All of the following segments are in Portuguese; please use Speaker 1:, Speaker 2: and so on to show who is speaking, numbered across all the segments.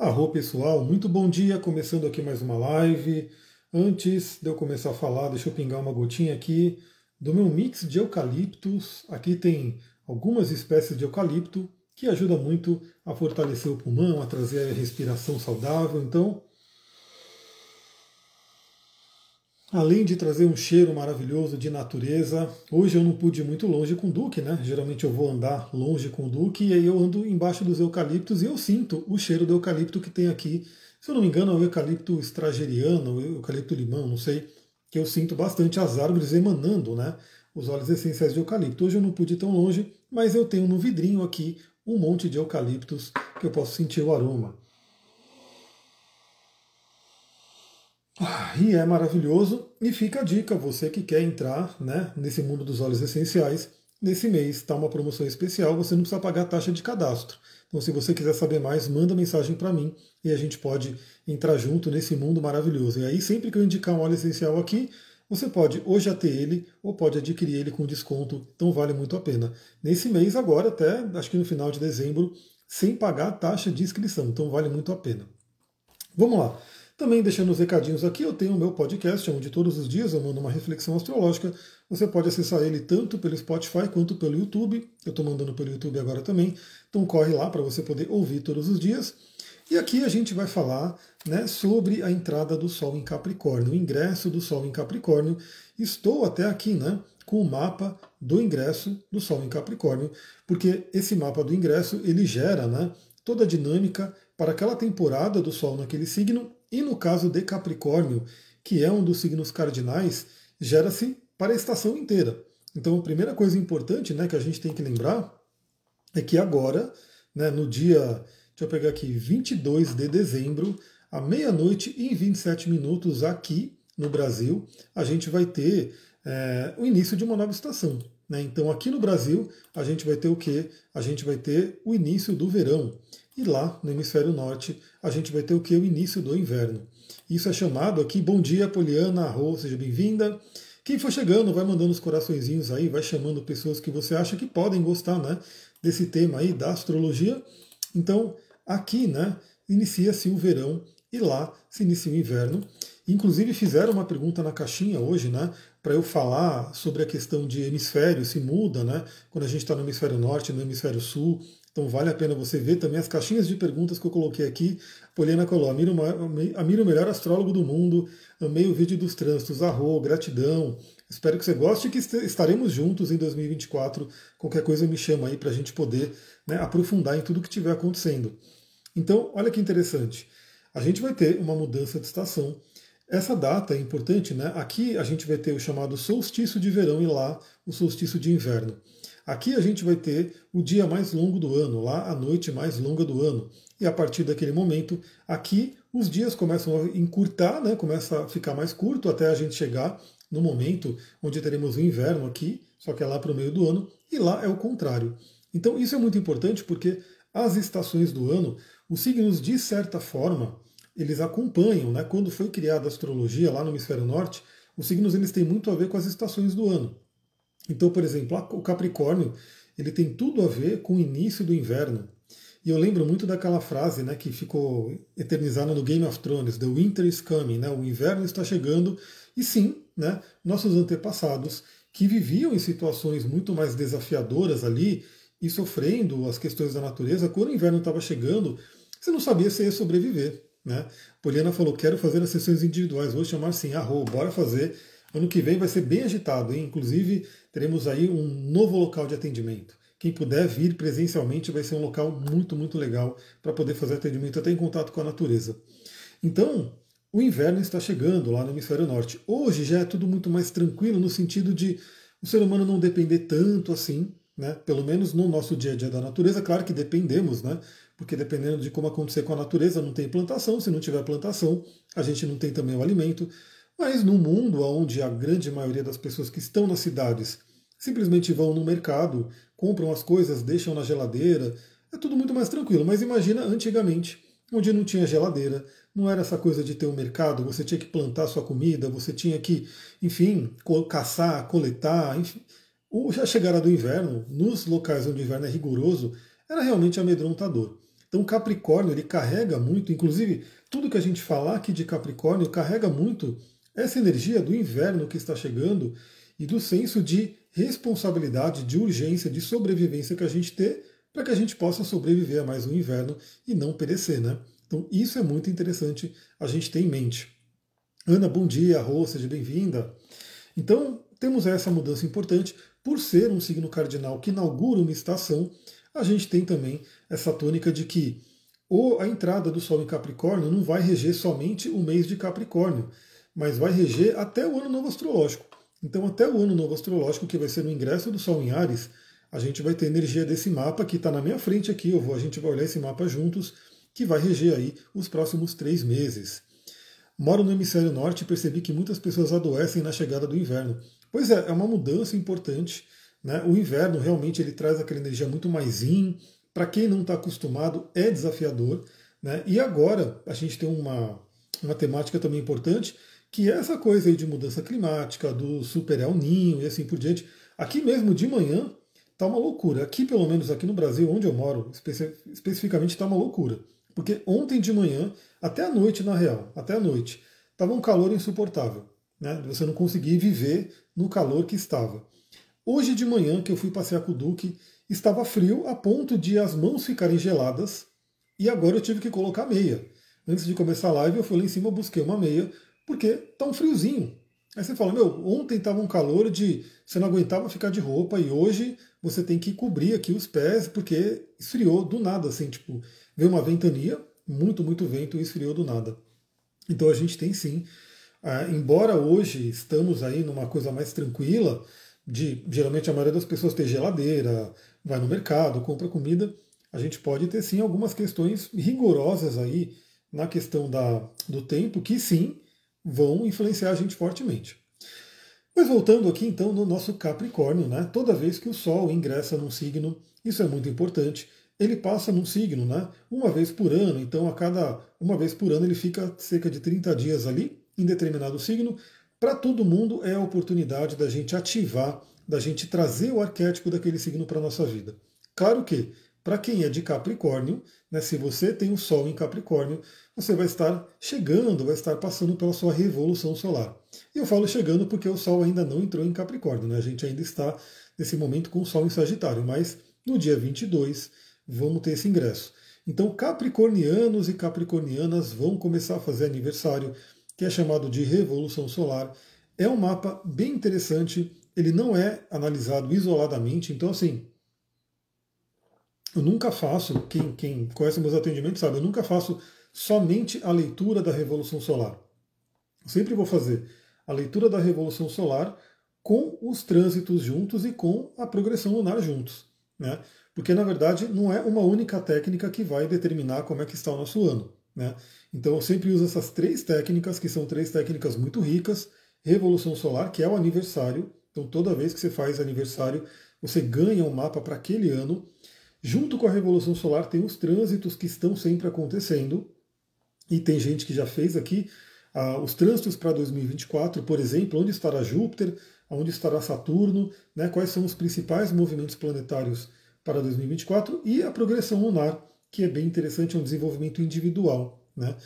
Speaker 1: Arro pessoal, muito bom dia, começando aqui mais uma live. Antes de eu começar a falar, deixa eu pingar uma gotinha aqui do meu mix de eucaliptos. Aqui tem algumas espécies de eucalipto que ajuda muito a fortalecer o pulmão, a trazer a respiração saudável. Então, Além de trazer um cheiro maravilhoso de natureza, hoje eu não pude ir muito longe com o Duque, né? Geralmente eu vou andar longe com o Duque e aí eu ando embaixo dos eucaliptos e eu sinto o cheiro do eucalipto que tem aqui. Se eu não me engano, é o eucalipto estrageriano, o eucalipto limão, não sei, que eu sinto bastante as árvores emanando, né? Os óleos essenciais de eucalipto. Hoje eu não pude ir tão longe, mas eu tenho no vidrinho aqui um monte de eucaliptos que eu posso sentir o aroma. E é maravilhoso. E fica a dica, você que quer entrar né, nesse mundo dos óleos essenciais, nesse mês está uma promoção especial, você não precisa pagar taxa de cadastro. Então, se você quiser saber mais, manda mensagem para mim e a gente pode entrar junto nesse mundo maravilhoso. E aí, sempre que eu indicar um óleo essencial aqui, você pode ou já ter ele ou pode adquirir ele com desconto, então vale muito a pena. Nesse mês, agora, até acho que no final de dezembro, sem pagar taxa de inscrição, então vale muito a pena. Vamos lá. Também deixando os recadinhos aqui, eu tenho o meu podcast, onde todos os dias eu mando uma reflexão astrológica. Você pode acessar ele tanto pelo Spotify quanto pelo YouTube. Eu estou mandando pelo YouTube agora também. Então corre lá para você poder ouvir todos os dias. E aqui a gente vai falar né, sobre a entrada do Sol em Capricórnio, o ingresso do Sol em Capricórnio. Estou até aqui né, com o mapa do ingresso do Sol em Capricórnio, porque esse mapa do ingresso ele gera né, toda a dinâmica para aquela temporada do Sol naquele signo e no caso de Capricórnio, que é um dos signos cardinais, gera-se para a estação inteira. Então, a primeira coisa importante né, que a gente tem que lembrar é que agora, né, no dia, deixa eu pegar aqui, 22 de dezembro, à meia-noite e 27 minutos aqui no Brasil, a gente vai ter é, o início de uma nova estação. Né? Então, aqui no Brasil, a gente vai ter o quê? A gente vai ter o início do verão. E lá no hemisfério norte a gente vai ter o que? O início do inverno. Isso é chamado aqui, bom dia Poliana Arro, seja bem-vinda. Quem for chegando, vai mandando os coraçõezinhos aí, vai chamando pessoas que você acha que podem gostar né, desse tema aí da astrologia. Então, aqui né, inicia-se o verão e lá se inicia o inverno. Inclusive fizeram uma pergunta na caixinha hoje, né, para eu falar sobre a questão de hemisfério, se muda, né, quando a gente está no hemisfério norte, no hemisfério sul. Então vale a pena você ver também as caixinhas de perguntas que eu coloquei aqui. Poliana colou, Amiro, o melhor astrólogo do mundo, amei o vídeo dos trânsitos, arro, gratidão. Espero que você goste e que estaremos juntos em 2024. Qualquer coisa me chama aí para a gente poder né, aprofundar em tudo que estiver acontecendo. Então, olha que interessante. A gente vai ter uma mudança de estação. Essa data é importante, né? Aqui a gente vai ter o chamado solstício de verão e lá o solstício de inverno. Aqui a gente vai ter o dia mais longo do ano, lá a noite mais longa do ano. E a partir daquele momento, aqui os dias começam a encurtar, né? começa a ficar mais curto até a gente chegar no momento onde teremos o inverno aqui, só que é lá para o meio do ano, e lá é o contrário. Então isso é muito importante porque as estações do ano, os signos de certa forma, eles acompanham, né? Quando foi criada a astrologia lá no hemisfério norte, os signos eles têm muito a ver com as estações do ano. Então, por exemplo, o Capricórnio ele tem tudo a ver com o início do inverno. E eu lembro muito daquela frase né, que ficou eternizada no Game of Thrones, The Winter is coming, né, o inverno está chegando. E sim, né, nossos antepassados, que viviam em situações muito mais desafiadoras ali e sofrendo as questões da natureza, quando o inverno estava chegando, você não sabia se ia sobreviver. Né? Poliana falou, quero fazer as sessões individuais, vou chamar assim, arro, bora fazer. Ano que vem vai ser bem agitado, hein? inclusive teremos aí um novo local de atendimento. Quem puder vir presencialmente vai ser um local muito, muito legal para poder fazer atendimento até em contato com a natureza. Então, o inverno está chegando lá no hemisfério norte. Hoje já é tudo muito mais tranquilo no sentido de o ser humano não depender tanto assim, né? Pelo menos no nosso dia a dia da natureza, claro que dependemos, né? Porque dependendo de como acontecer com a natureza, não tem plantação. Se não tiver plantação, a gente não tem também o alimento. Mas no mundo onde a grande maioria das pessoas que estão nas cidades simplesmente vão no mercado, compram as coisas, deixam na geladeira, é tudo muito mais tranquilo. Mas imagina antigamente, onde não tinha geladeira, não era essa coisa de ter um mercado, você tinha que plantar sua comida, você tinha que, enfim, caçar, coletar, enfim. A chegada do inverno, nos locais onde o inverno é rigoroso, era realmente amedrontador. Então Capricórnio ele carrega muito, inclusive tudo que a gente falar aqui de Capricórnio carrega muito essa energia do inverno que está chegando e do senso de responsabilidade, de urgência, de sobrevivência que a gente tem para que a gente possa sobreviver a mais um inverno e não perecer, né? Então isso é muito interessante a gente ter em mente. Ana, bom dia, Rô, seja bem-vinda. Então temos essa mudança importante. Por ser um signo cardinal que inaugura uma estação, a gente tem também essa tônica de que a entrada do Sol em Capricórnio não vai reger somente o mês de Capricórnio, mas vai reger até o ano novo astrológico. Então, até o ano novo astrológico, que vai ser no ingresso do Sol em Ares, a gente vai ter energia desse mapa que está na minha frente aqui. Eu vou, a gente vai olhar esse mapa juntos, que vai reger aí os próximos três meses. Moro no hemisfério norte e percebi que muitas pessoas adoecem na chegada do inverno. Pois é, é uma mudança importante. Né? O inverno realmente ele traz aquela energia muito mais in. Para quem não está acostumado, é desafiador. Né? E agora a gente tem uma, uma temática também importante, que é essa coisa aí de mudança climática, do super El Ninho e assim por diante. Aqui mesmo de manhã tá uma loucura. Aqui, pelo menos aqui no Brasil, onde eu moro, especi especificamente, está uma loucura. Porque ontem de manhã, até a noite na real, até a noite, estava um calor insuportável. Né? Você não conseguia viver no calor que estava. Hoje de manhã, que eu fui passear com o Duque, estava frio a ponto de as mãos ficarem geladas e agora eu tive que colocar meia. Antes de começar a live, eu fui lá em cima, busquei uma meia, porque tá um friozinho. Aí você fala, meu, ontem estava um calor de você não aguentava ficar de roupa e hoje você tem que cobrir aqui os pés porque esfriou do nada, assim, tipo, veio uma ventania, muito, muito vento e esfriou do nada. Então a gente tem sim, ah, embora hoje estamos aí numa coisa mais tranquila, de geralmente a maioria das pessoas tem geladeira, vai no mercado, compra comida, a gente pode ter sim algumas questões rigorosas aí na questão da, do tempo que sim vão influenciar a gente fortemente. Mas voltando aqui então no nosso Capricórnio, né? Toda vez que o Sol ingressa num signo, isso é muito importante. Ele passa num signo, né? Uma vez por ano, então a cada uma vez por ano ele fica cerca de 30 dias ali em determinado signo. Para todo mundo é a oportunidade da gente ativar, da gente trazer o arquétipo daquele signo para a nossa vida. Claro que para quem é de Capricórnio, né, se você tem o Sol em Capricórnio, você vai estar chegando, vai estar passando pela sua revolução solar. E eu falo chegando porque o Sol ainda não entrou em Capricórnio, né? a gente ainda está nesse momento com o Sol em Sagitário, mas no dia 22 vamos ter esse ingresso. Então, capricornianos e capricornianas vão começar a fazer aniversário, que é chamado de Revolução Solar. É um mapa bem interessante, ele não é analisado isoladamente, então, assim, eu nunca faço, quem, quem conhece meus atendimentos sabe, eu nunca faço somente a leitura da Revolução Solar. Eu sempre vou fazer a leitura da Revolução Solar com os trânsitos juntos e com a progressão lunar juntos. Né? Porque, na verdade, não é uma única técnica que vai determinar como é que está o nosso ano. Né? Então, eu sempre uso essas três técnicas, que são três técnicas muito ricas. Revolução Solar, que é o aniversário. Então, toda vez que você faz aniversário, você ganha um mapa para aquele ano. Junto com a Revolução Solar tem os trânsitos que estão sempre acontecendo, e tem gente que já fez aqui ah, os trânsitos para 2024, por exemplo, onde estará Júpiter, onde estará Saturno, né, quais são os principais movimentos planetários para 2024 e a progressão lunar, que é bem interessante, é um desenvolvimento individual. Né.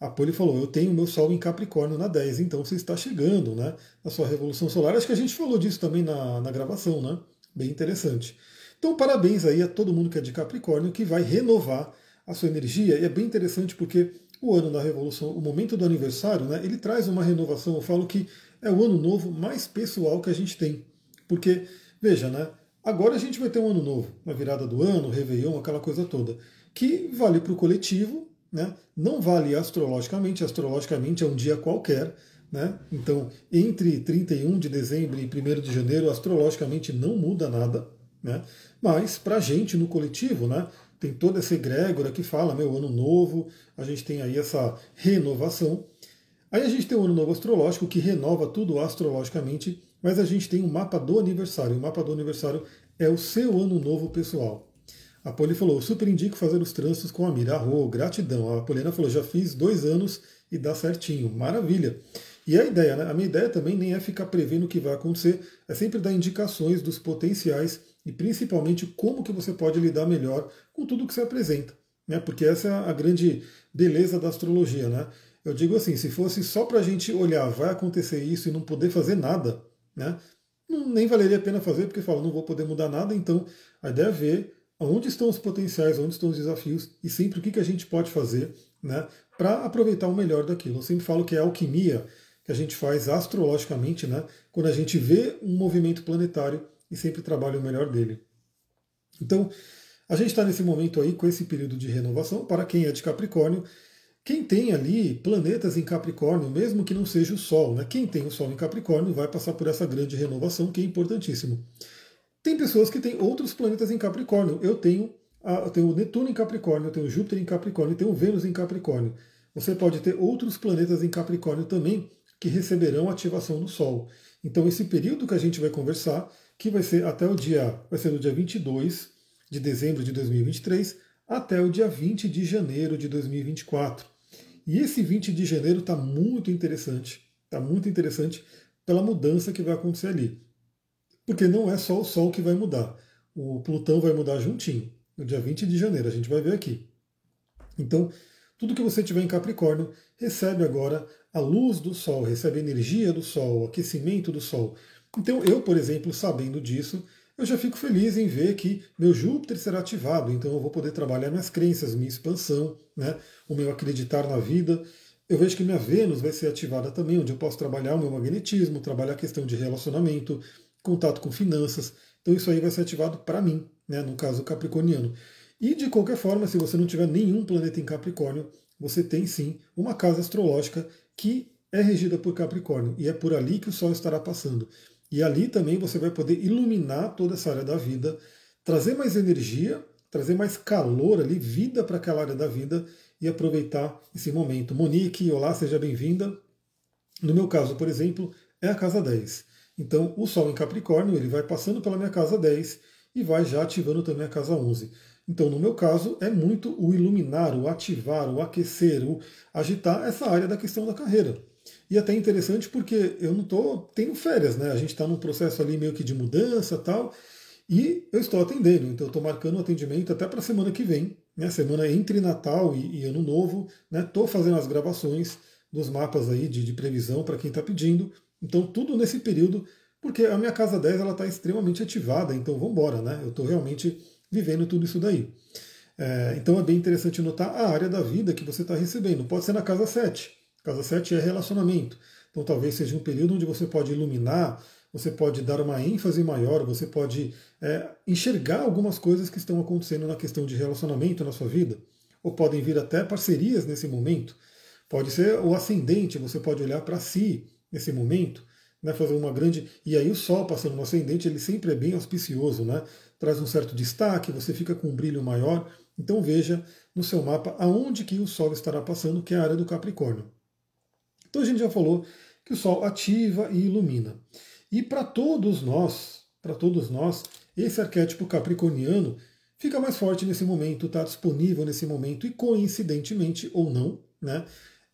Speaker 1: A Poli falou: Eu tenho meu Sol em Capricórnio na 10, então você está chegando né, na sua revolução solar. Acho que a gente falou disso também na, na gravação, né? Bem interessante. Então, parabéns aí a todo mundo que é de Capricórnio, que vai renovar a sua energia. E é bem interessante porque o ano da Revolução, o momento do aniversário, né, ele traz uma renovação. Eu falo que é o ano novo mais pessoal que a gente tem. Porque, veja, né, agora a gente vai ter um ano novo, na virada do ano, Réveillon, aquela coisa toda, que vale para o coletivo, né, não vale astrologicamente, astrologicamente é um dia qualquer. Né? Então, entre 31 de dezembro e 1 de janeiro, astrologicamente não muda nada. Né? Mas para a gente no coletivo, né, tem toda essa egrégora que fala, meu, ano novo, a gente tem aí essa renovação. Aí a gente tem o ano novo astrológico que renova tudo astrologicamente, mas a gente tem o um mapa do aniversário. O mapa do aniversário é o seu ano novo pessoal. A Poli falou, super indico fazer os trânsitos com a Mira. Arro, gratidão. A Poliana falou, já fiz dois anos e dá certinho. Maravilha. E a ideia, né? A minha ideia também nem é ficar prevendo o que vai acontecer, é sempre dar indicações dos potenciais e principalmente como que você pode lidar melhor com tudo que se apresenta. né? Porque essa é a grande beleza da astrologia, né? Eu digo assim, se fosse só para a gente olhar, vai acontecer isso e não poder fazer nada, né? Não, nem valeria a pena fazer, porque fala, não vou poder mudar nada, então a ideia é ver onde estão os potenciais, onde estão os desafios e sempre o que, que a gente pode fazer né, para aproveitar o melhor daquilo. Eu sempre falo que é alquimia que a gente faz astrologicamente, né, quando a gente vê um movimento planetário e sempre trabalha o melhor dele. Então, a gente está nesse momento aí com esse período de renovação. Para quem é de Capricórnio, quem tem ali planetas em Capricórnio, mesmo que não seja o Sol, né? Quem tem o Sol em Capricórnio vai passar por essa grande renovação que é importantíssimo. Tem pessoas que têm outros planetas em Capricórnio. Eu tenho, eu tenho Netuno em Capricórnio, eu tenho o Júpiter em Capricórnio, eu tenho o Vênus em Capricórnio. Você pode ter outros planetas em Capricórnio também que receberão ativação no Sol. Então esse período que a gente vai conversar, que vai ser até o dia, vai ser do dia 22 de dezembro de 2023 até o dia 20 de janeiro de 2024. E esse 20 de janeiro está muito interessante, está muito interessante pela mudança que vai acontecer ali. Porque não é só o Sol que vai mudar. O Plutão vai mudar juntinho, no dia 20 de janeiro, a gente vai ver aqui. Então, tudo que você tiver em Capricórnio recebe agora a luz do Sol, recebe a energia do Sol, o aquecimento do Sol. Então, eu, por exemplo, sabendo disso, eu já fico feliz em ver que meu Júpiter será ativado, então eu vou poder trabalhar minhas crenças, minha expansão, né, o meu acreditar na vida. Eu vejo que minha Vênus vai ser ativada também, onde eu posso trabalhar o meu magnetismo, trabalhar a questão de relacionamento, contato com finanças. Então isso aí vai ser ativado para mim, né, no caso capricorniano. E de qualquer forma, se você não tiver nenhum planeta em Capricórnio, você tem sim uma casa astrológica que é regida por Capricórnio e é por ali que o Sol estará passando. E ali também você vai poder iluminar toda essa área da vida, trazer mais energia, trazer mais calor ali, vida para aquela área da vida e aproveitar esse momento. Monique, olá, seja bem-vinda. No meu caso, por exemplo, é a casa 10. Então, o Sol em Capricórnio, ele vai passando pela minha casa 10 e vai já ativando também a casa 11. Então, no meu caso, é muito o iluminar, o ativar, o aquecer, o agitar essa área da questão da carreira. E até interessante porque eu não estou tendo férias, né? A gente está num processo ali meio que de mudança tal. E eu estou atendendo, então eu estou marcando o atendimento até para a semana que vem, né? Semana entre Natal e, e Ano Novo, né? Estou fazendo as gravações dos mapas aí de, de previsão para quem está pedindo. Então tudo nesse período, porque a minha casa 10 ela está extremamente ativada, então vamos embora, né? Eu estou realmente vivendo tudo isso daí. É, então é bem interessante notar a área da vida que você está recebendo. Pode ser na casa 7. Casa 7 é relacionamento. Então talvez seja um período onde você pode iluminar, você pode dar uma ênfase maior, você pode é, enxergar algumas coisas que estão acontecendo na questão de relacionamento na sua vida. Ou podem vir até parcerias nesse momento. Pode ser o ascendente, você pode olhar para si nesse momento, né, fazer uma grande. E aí o Sol passando no ascendente, ele sempre é bem auspicioso, né? Traz um certo destaque, você fica com um brilho maior. Então veja no seu mapa aonde que o Sol estará passando, que é a área do Capricórnio. Então a gente já falou que o Sol ativa e ilumina. E para todos nós, para todos nós, esse arquétipo capricorniano fica mais forte nesse momento, está disponível nesse momento e coincidentemente ou não, né?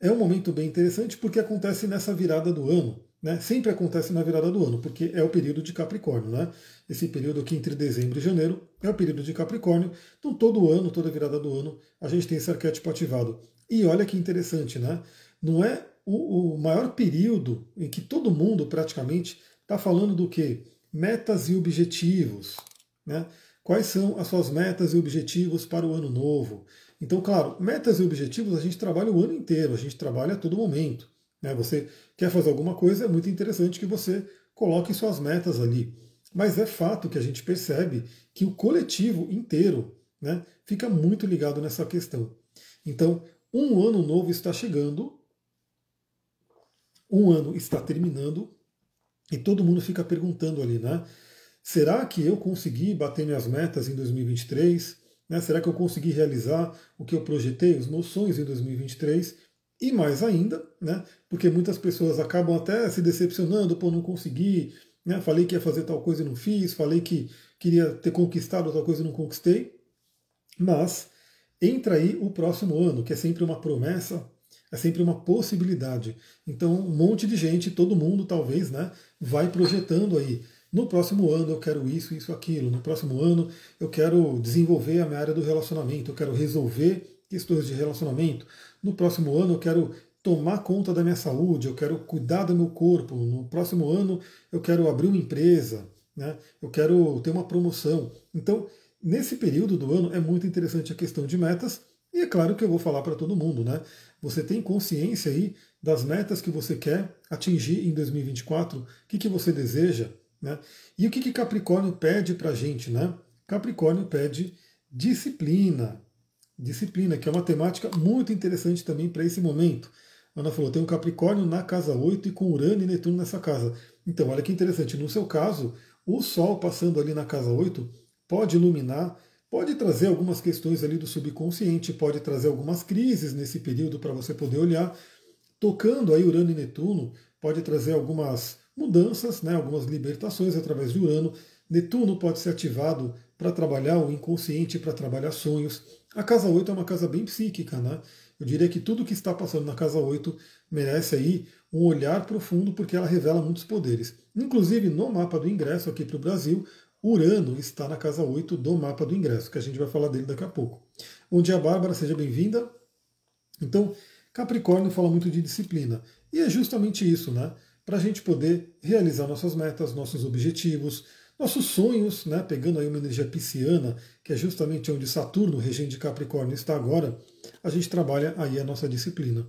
Speaker 1: É um momento bem interessante porque acontece nessa virada do ano. Né? Sempre acontece na virada do ano, porque é o período de Capricórnio. Né? Esse período aqui entre dezembro e janeiro é o período de Capricórnio. Então, todo ano, toda virada do ano, a gente tem esse arquétipo ativado. E olha que interessante, né? Não é o, o maior período em que todo mundo praticamente está falando do que? Metas e objetivos. Né? Quais são as suas metas e objetivos para o ano novo? Então, claro, metas e objetivos a gente trabalha o ano inteiro, a gente trabalha a todo momento. Né? Você quer fazer alguma coisa, é muito interessante que você coloque suas metas ali. Mas é fato que a gente percebe que o coletivo inteiro né, fica muito ligado nessa questão. Então, um ano novo está chegando um ano está terminando e todo mundo fica perguntando ali, né? Será que eu consegui bater minhas metas em 2023? Né? Será que eu consegui realizar o que eu projetei, os meus sonhos em 2023? E mais ainda, né? Porque muitas pessoas acabam até se decepcionando, pô, não consegui, né? Falei que ia fazer tal coisa e não fiz, falei que queria ter conquistado tal coisa e não conquistei. Mas entra aí o próximo ano, que é sempre uma promessa é sempre uma possibilidade. Então, um monte de gente, todo mundo talvez, né, vai projetando aí. No próximo ano eu quero isso, isso, aquilo. No próximo ano eu quero desenvolver a minha área do relacionamento, eu quero resolver questões de relacionamento. No próximo ano eu quero tomar conta da minha saúde, eu quero cuidar do meu corpo. No próximo ano eu quero abrir uma empresa, né? eu quero ter uma promoção. Então, nesse período do ano é muito interessante a questão de metas. E é claro que eu vou falar para todo mundo, né? Você tem consciência aí das metas que você quer atingir em 2024? O que, que você deseja? Né? E o que, que Capricórnio pede para a gente? Né? Capricórnio pede disciplina. Disciplina, que é uma temática muito interessante também para esse momento. Ana falou, tem um Capricórnio na casa 8 e com Urano e Netuno nessa casa. Então, olha que interessante. No seu caso, o Sol passando ali na casa 8 pode iluminar, pode trazer algumas questões ali do subconsciente, pode trazer algumas crises nesse período para você poder olhar. Tocando aí Urano e Netuno, pode trazer algumas mudanças, né, algumas libertações através de Urano. Netuno pode ser ativado para trabalhar o inconsciente, para trabalhar sonhos. A casa 8 é uma casa bem psíquica, né? Eu diria que tudo que está passando na casa 8 merece aí um olhar profundo, porque ela revela muitos poderes. Inclusive, no mapa do ingresso aqui para o Brasil, Urano está na casa 8 do mapa do ingresso, que a gente vai falar dele daqui a pouco. Bom dia, Bárbara, seja bem-vinda. Então, Capricórnio fala muito de disciplina. E é justamente isso, né? para a gente poder realizar nossas metas, nossos objetivos, nossos sonhos, né? pegando aí uma energia pisciana, que é justamente onde Saturno, regente de Capricórnio, está agora, a gente trabalha aí a nossa disciplina.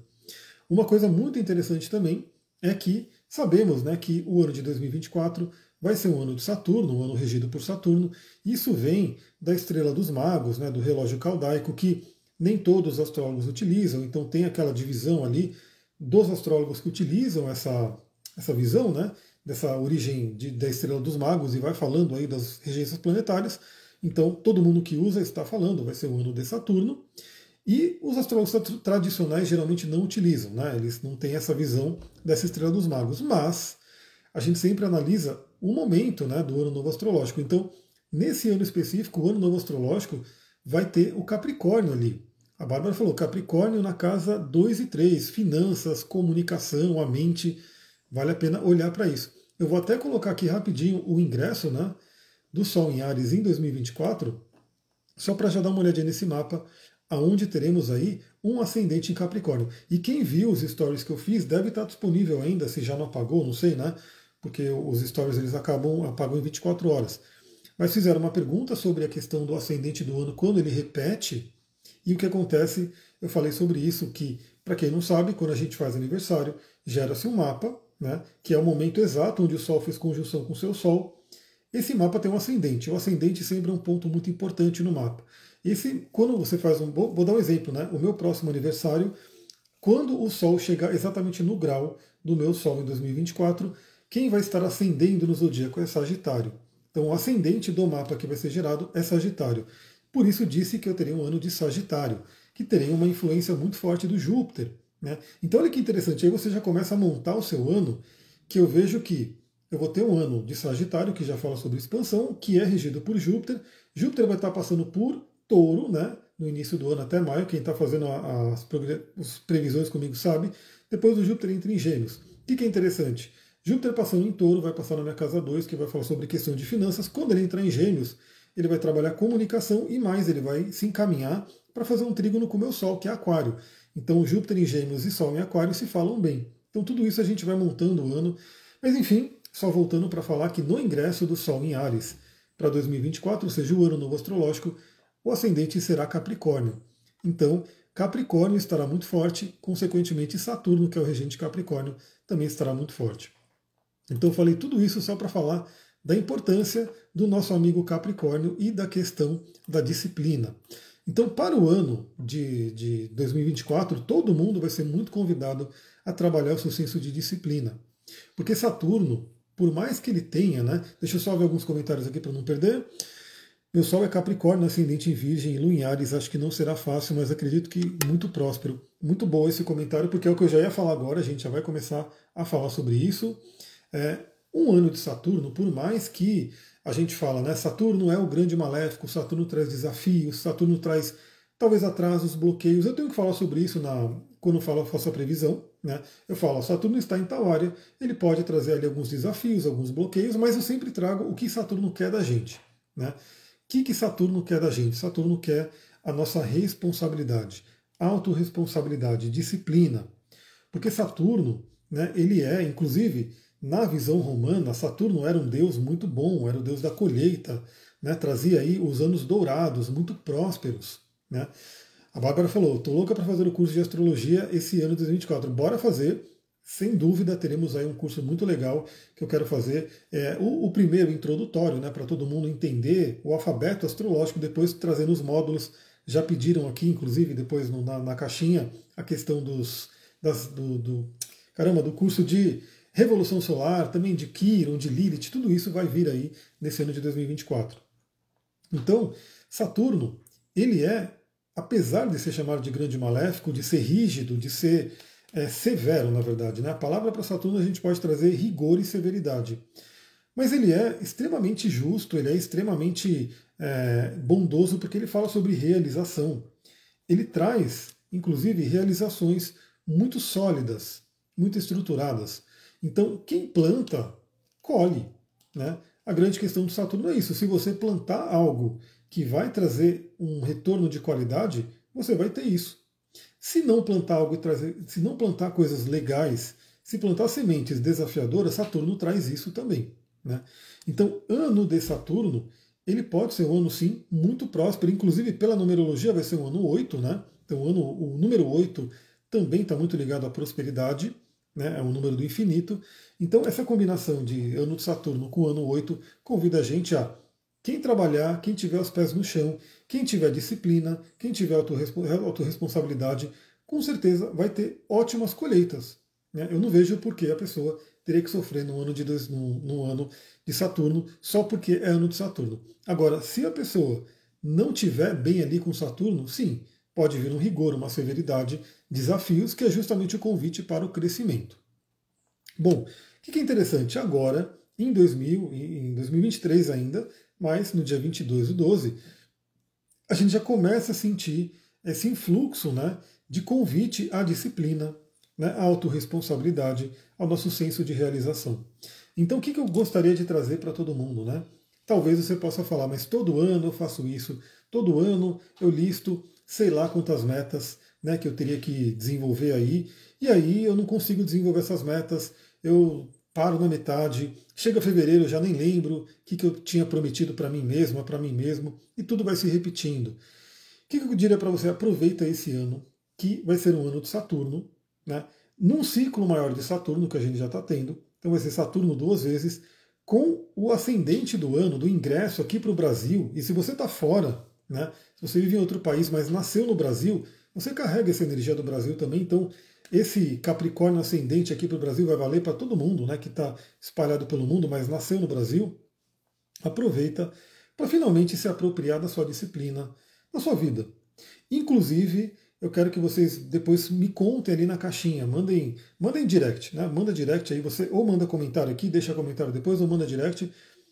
Speaker 1: Uma coisa muito interessante também é que sabemos né, que o ano de 2024 vai ser um ano de Saturno, um ano regido por Saturno, isso vem da estrela dos magos, né, do relógio caldaico, que nem todos os astrólogos utilizam, então tem aquela divisão ali dos astrólogos que utilizam essa, essa visão né, dessa origem de, da estrela dos magos e vai falando aí das regências planetárias. Então, todo mundo que usa está falando, vai ser o ano de Saturno. E os astrólogos tradicionais geralmente não utilizam, né? eles não têm essa visão dessa estrela dos magos. Mas a gente sempre analisa o momento né, do ano novo astrológico. Então, nesse ano específico, o ano novo astrológico vai ter o Capricórnio ali. A Bárbara falou Capricórnio na casa 2 e 3, finanças, comunicação, a mente. Vale a pena olhar para isso. Eu vou até colocar aqui rapidinho o ingresso né, do Sol em Ares em 2024, só para já dar uma olhadinha nesse mapa, aonde teremos aí um ascendente em Capricórnio. E quem viu os stories que eu fiz deve estar disponível ainda, se já não apagou, não sei, né? Porque os stories eles acabam apagam em 24 horas. Mas fizeram uma pergunta sobre a questão do ascendente do ano quando ele repete. E o que acontece, eu falei sobre isso, que, para quem não sabe, quando a gente faz aniversário, gera-se um mapa né, que é o momento exato onde o Sol fez conjunção com o seu Sol. Esse mapa tem um ascendente. O ascendente sempre é um ponto muito importante no mapa. Esse, quando você faz um. Vou, dar um exemplo, né? O meu próximo aniversário, quando o Sol chegar exatamente no grau do meu Sol em 2024, quem vai estar ascendendo no zodíaco é Sagitário. Então, o ascendente do mapa que vai ser gerado é Sagitário. Por isso disse que eu teria um ano de Sagitário, que teria uma influência muito forte do Júpiter. Né? Então olha que interessante, aí você já começa a montar o seu ano, que eu vejo que eu vou ter um ano de Sagitário, que já fala sobre expansão, que é regido por Júpiter. Júpiter vai estar passando por touro, né? No início do ano até maio, quem está fazendo as, previsões comigo sabe. Depois o Júpiter entra em gêmeos. O que é interessante? Júpiter passando em touro vai passar na minha casa 2, que vai falar sobre questão de finanças. Quando ele entrar em gêmeos, ele vai trabalhar comunicação e mais, ele vai se encaminhar para fazer um trígono com o meu Sol, que é Aquário. Então Júpiter em Gêmeos e Sol em Aquário se falam bem. Então tudo isso a gente vai montando o ano. Mas enfim, só voltando para falar que no ingresso do Sol em Ares para 2024, ou seja, o ano novo astrológico, o ascendente será Capricórnio. Então, Capricórnio estará muito forte, consequentemente Saturno, que é o regente Capricórnio, também estará muito forte. Então eu falei tudo isso só para falar da importância do nosso amigo Capricórnio e da questão da disciplina. Então, para o ano de, de 2024, todo mundo vai ser muito convidado a trabalhar o seu senso de disciplina. Porque Saturno, por mais que ele tenha, né? Deixa eu só ver alguns comentários aqui para não perder. Meu Sol é Capricórnio, ascendente em Virgem Lunhares. Acho que não será fácil, mas acredito que muito próspero. Muito bom esse comentário, porque é o que eu já ia falar agora. A gente já vai começar a falar sobre isso. É, um ano de Saturno, por mais que a gente fala, né? Saturno é o grande maléfico, Saturno traz desafios, Saturno traz talvez atrasos, bloqueios. Eu tenho que falar sobre isso na, quando eu falo, faço a previsão. Né? Eu falo, Saturno está em tal área, ele pode trazer ali alguns desafios, alguns bloqueios, mas eu sempre trago o que Saturno quer da gente. Né? O que, que Saturno quer da gente? Saturno quer a nossa responsabilidade, autorresponsabilidade, disciplina. Porque Saturno, né, ele é, inclusive, na visão romana, Saturno era um deus muito bom, era o deus da colheita, né, trazia aí os anos dourados, muito prósperos. Né? A Bárbara falou: estou louca para fazer o curso de astrologia esse ano de 2024. Bora fazer. Sem dúvida, teremos aí um curso muito legal que eu quero fazer. É, o, o primeiro introdutório, né, para todo mundo entender o alfabeto astrológico, depois trazendo os módulos. Já pediram aqui, inclusive, depois no, na, na, caixinha, a questão dos. Das, do, do, caramba, do curso de Revolução Solar, também de Quiron, de Lilith, tudo isso vai vir aí nesse ano de 2024. Então, Saturno, ele é apesar de ser chamado de grande maléfico, de ser rígido, de ser é, severo, na verdade. Né? A palavra para Saturno a gente pode trazer rigor e severidade. Mas ele é extremamente justo, ele é extremamente é, bondoso, porque ele fala sobre realização. Ele traz, inclusive, realizações muito sólidas, muito estruturadas. Então, quem planta, colhe. Né? A grande questão do Saturno é isso: se você plantar algo que vai trazer um retorno de qualidade, você vai ter isso. Se não plantar algo e trazer, se não plantar coisas legais, se plantar sementes desafiadoras, Saturno traz isso também. Né? Então, ano de Saturno, ele pode ser um ano sim muito próspero, inclusive pela numerologia vai ser um ano 8, né? Então, o, ano, o número 8 também está muito ligado à prosperidade, né? é um número do infinito. Então, essa combinação de ano de Saturno com ano 8 convida a gente a quem trabalhar, quem tiver os pés no chão, quem tiver disciplina, quem tiver autorresponsabilidade, com certeza vai ter ótimas colheitas. Né? Eu não vejo por que a pessoa teria que sofrer no ano, de dois, no, no ano de Saturno só porque é ano de Saturno. Agora, se a pessoa não tiver bem ali com Saturno, sim, pode vir um rigor, uma severidade, desafios, que é justamente o convite para o crescimento. Bom, o que é interessante? Agora, em, 2000, em 2023 ainda, mas no dia 22 do 12, a gente já começa a sentir esse influxo né, de convite à disciplina, né, à autorresponsabilidade, ao nosso senso de realização. Então, o que eu gostaria de trazer para todo mundo? Né? Talvez você possa falar, mas todo ano eu faço isso, todo ano eu listo sei lá quantas metas né, que eu teria que desenvolver aí, e aí eu não consigo desenvolver essas metas, eu paro na metade, chega fevereiro, eu já nem lembro o que, que eu tinha prometido para mim mesma, para mim mesmo, e tudo vai se repetindo. O que, que eu diria para você? Aproveita esse ano, que vai ser um ano de Saturno, né? num ciclo maior de Saturno que a gente já está tendo, então vai ser Saturno duas vezes, com o ascendente do ano, do ingresso aqui para o Brasil, e se você está fora, né? se você vive em outro país, mas nasceu no Brasil, você carrega essa energia do Brasil também, então esse Capricórnio ascendente aqui para o Brasil vai valer para todo mundo, né, que está espalhado pelo mundo, mas nasceu no Brasil. Aproveita para finalmente se apropriar da sua disciplina, da sua vida. Inclusive, eu quero que vocês depois me contem ali na caixinha, mandem, mandem direct, né? Manda direct aí, você ou manda comentário aqui, deixa comentário depois, ou manda direct.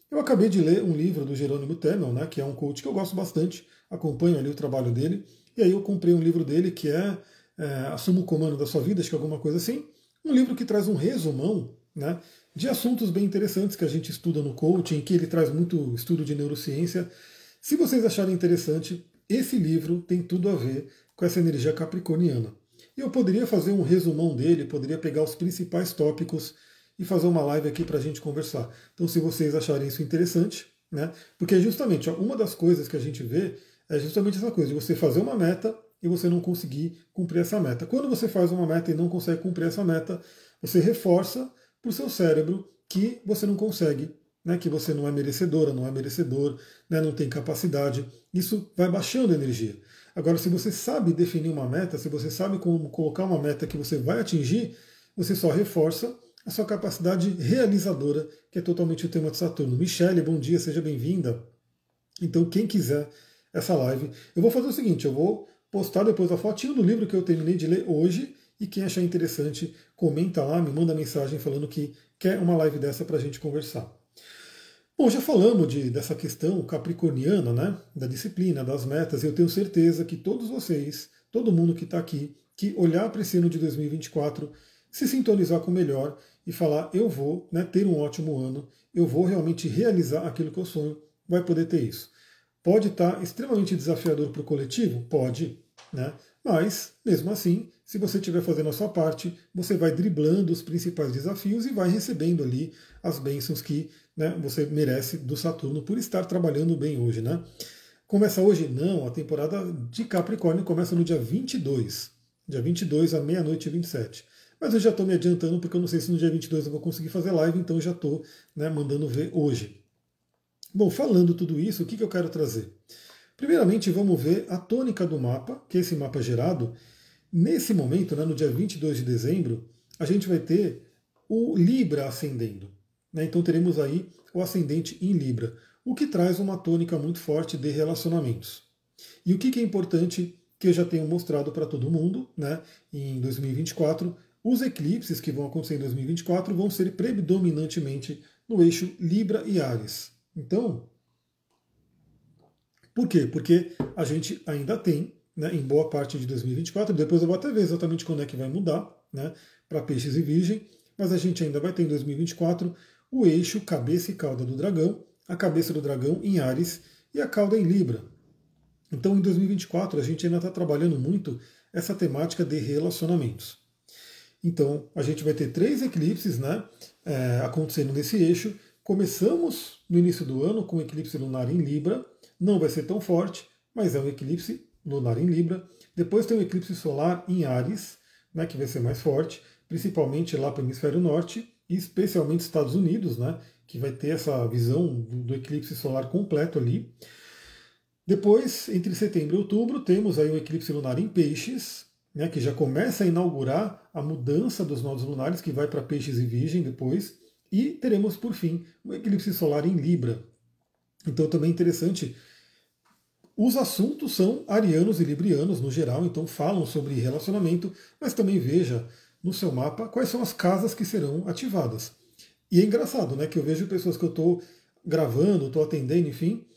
Speaker 1: Eu acabei de ler um livro do Jerônimo Temel, né, que é um coach que eu gosto bastante, acompanho ali o trabalho dele, e aí eu comprei um livro dele que é é, Assuma o Comando da Sua Vida, acho que é alguma coisa assim. Um livro que traz um resumão né, de assuntos bem interessantes que a gente estuda no coaching, que ele traz muito estudo de neurociência. Se vocês acharem interessante, esse livro tem tudo a ver com essa energia capricorniana. Eu poderia fazer um resumão dele, poderia pegar os principais tópicos e fazer uma live aqui para a gente conversar. Então, se vocês acharem isso interessante, né? Porque é justamente ó, uma das coisas que a gente vê é justamente essa coisa de você fazer uma meta e você não conseguir cumprir essa meta. Quando você faz uma meta e não consegue cumprir essa meta, você reforça para o seu cérebro que você não consegue, né, que você não é merecedora, não é merecedor, né, não tem capacidade. Isso vai baixando a energia. Agora, se você sabe definir uma meta, se você sabe como colocar uma meta que você vai atingir, você só reforça a sua capacidade realizadora, que é totalmente o tema de Saturno. Michele, bom dia, seja bem-vinda. Então, quem quiser essa live, eu vou fazer o seguinte: eu vou postar depois a fotinho do livro que eu terminei de ler hoje. E quem achar interessante, comenta lá, me manda mensagem falando que quer uma live dessa para a gente conversar. Bom, já falamos de, dessa questão capricorniana, né? Da disciplina, das metas. Eu tenho certeza que todos vocês, todo mundo que está aqui, que olhar para esse ano de 2024, se sintonizar com o melhor e falar: eu vou né, ter um ótimo ano, eu vou realmente realizar aquilo que eu sonho, vai poder ter isso. Pode estar extremamente desafiador para o coletivo? Pode, né? Mas, mesmo assim, se você estiver fazendo a sua parte, você vai driblando os principais desafios e vai recebendo ali as bênçãos que né, você merece do Saturno por estar trabalhando bem hoje. Né? Começa hoje? Não, a temporada de Capricórnio começa no dia 22. Dia 22 à meia-noite e 27. Mas eu já estou me adiantando porque eu não sei se no dia 22 eu vou conseguir fazer live, então eu já estou né, mandando ver hoje. Bom, falando tudo isso, o que, que eu quero trazer? Primeiramente, vamos ver a tônica do mapa, que é esse mapa gerado. Nesse momento, né, no dia 22 de dezembro, a gente vai ter o Libra ascendendo. Né? Então teremos aí o ascendente em Libra, o que traz uma tônica muito forte de relacionamentos. E o que, que é importante que eu já tenho mostrado para todo mundo né, em 2024, os eclipses que vão acontecer em 2024 vão ser predominantemente no eixo Libra e Ares. Então, por quê? Porque a gente ainda tem, né, em boa parte de 2024, depois eu vou até ver exatamente quando é que vai mudar, né, para peixes e virgem, mas a gente ainda vai ter em 2024 o eixo cabeça e cauda do dragão, a cabeça do dragão em Ares e a cauda em Libra. Então, em 2024, a gente ainda está trabalhando muito essa temática de relacionamentos. Então, a gente vai ter três eclipses né, é, acontecendo nesse eixo. Começamos no início do ano com o eclipse lunar em Libra, não vai ser tão forte, mas é um eclipse lunar em Libra. Depois tem o eclipse solar em Ares, né, que vai ser mais forte, principalmente lá para o hemisfério norte, e especialmente Estados Unidos, né, que vai ter essa visão do eclipse solar completo ali. Depois, entre setembro e outubro, temos aí o eclipse lunar em Peixes, né, que já começa a inaugurar a mudança dos nodos lunares, que vai para Peixes e Virgem depois. E teremos, por fim, o eclipse solar em Libra. Então, também interessante. Os assuntos são arianos e librianos no geral, então falam sobre relacionamento, mas também veja no seu mapa quais são as casas que serão ativadas. E é engraçado, né, que eu vejo pessoas que eu estou gravando, estou atendendo, enfim,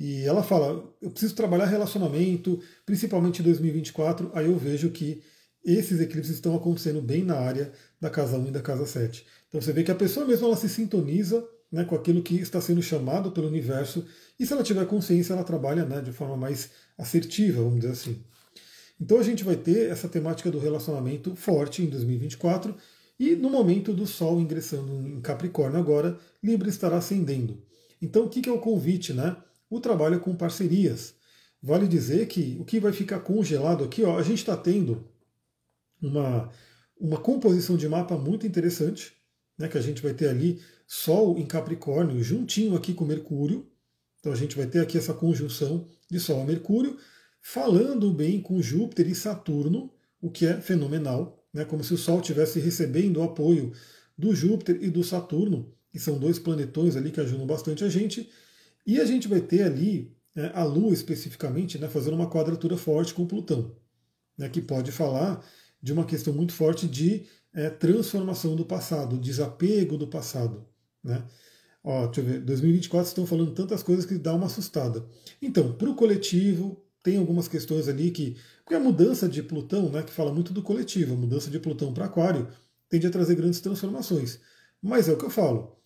Speaker 1: e ela fala: eu preciso trabalhar relacionamento, principalmente em 2024. Aí eu vejo que esses eclipses estão acontecendo bem na área da casa 1 e da casa 7. Então você vê que a pessoa mesmo ela se sintoniza né, com aquilo que está sendo chamado pelo universo, e se ela tiver consciência, ela trabalha né, de forma mais assertiva, vamos dizer assim. Então a gente vai ter essa temática do relacionamento forte em 2024, e no momento do Sol ingressando em Capricórnio agora, Libra estará ascendendo. Então o que é o convite? Né? o trabalho com parcerias. Vale dizer que o que vai ficar congelado aqui, ó, a gente está tendo uma, uma composição de mapa muito interessante, né, que a gente vai ter ali Sol em Capricórnio, juntinho aqui com Mercúrio. Então a gente vai ter aqui essa conjunção de Sol a Mercúrio, falando bem com Júpiter e Saturno, o que é fenomenal, né, como se o Sol estivesse recebendo o apoio do Júpiter e do Saturno, que são dois planetões ali que ajudam bastante a gente. E a gente vai ter ali né, a Lua especificamente né, fazendo uma quadratura forte com Plutão, né, que pode falar de uma questão muito forte de é, transformação do passado, desapego do passado. Né? Ó, deixa eu ver, 2024 estão falando tantas coisas que dá uma assustada. Então, para o coletivo, tem algumas questões ali que. Porque a mudança de Plutão, né, que fala muito do coletivo, a mudança de Plutão para Aquário, tende a trazer grandes transformações. Mas é o que eu falo.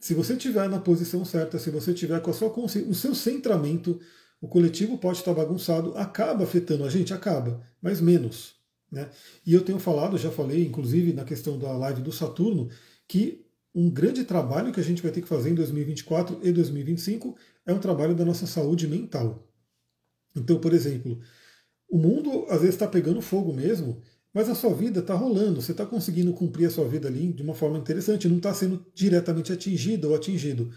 Speaker 1: Se você estiver na posição certa, se você tiver com a sua consciência, o seu centramento, o coletivo pode estar bagunçado, acaba afetando a gente, acaba, mas menos. Né? E eu tenho falado, já falei, inclusive na questão da live do Saturno, que um grande trabalho que a gente vai ter que fazer em 2024 e 2025 é um trabalho da nossa saúde mental. Então, por exemplo, o mundo às vezes está pegando fogo mesmo, mas a sua vida está rolando, você está conseguindo cumprir a sua vida ali de uma forma interessante, não está sendo diretamente atingido ou atingido.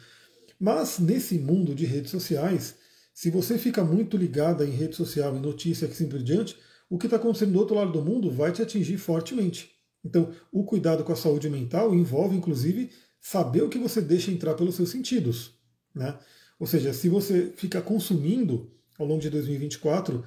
Speaker 1: Mas nesse mundo de redes sociais, se você fica muito ligada em rede social, em notícia, assim por diante, o que está acontecendo do outro lado do mundo vai te atingir fortemente. Então, o cuidado com a saúde mental envolve, inclusive, saber o que você deixa entrar pelos seus sentidos. Né? Ou seja, se você fica consumindo ao longo de 2024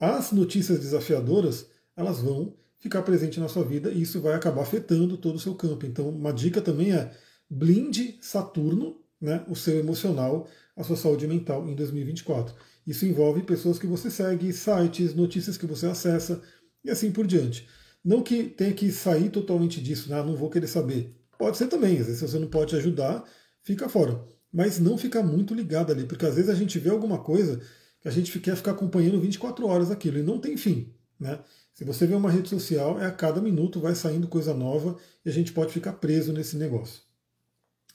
Speaker 1: as notícias desafiadoras, elas vão ficar presente na sua vida e isso vai acabar afetando todo o seu campo. Então, uma dica também é blinde Saturno, né, o seu emocional, a sua saúde mental em 2024. Isso envolve pessoas que você segue, sites, notícias que você acessa e assim por diante. Não que tenha que sair totalmente disso, né? não vou querer saber. Pode ser também, às vezes se você não pode ajudar, fica fora. Mas não ficar muito ligado ali, porque às vezes a gente vê alguma coisa que a gente quer ficar acompanhando 24 horas aquilo e não tem fim. Né? Se você vê uma rede social, é a cada minuto vai saindo coisa nova e a gente pode ficar preso nesse negócio.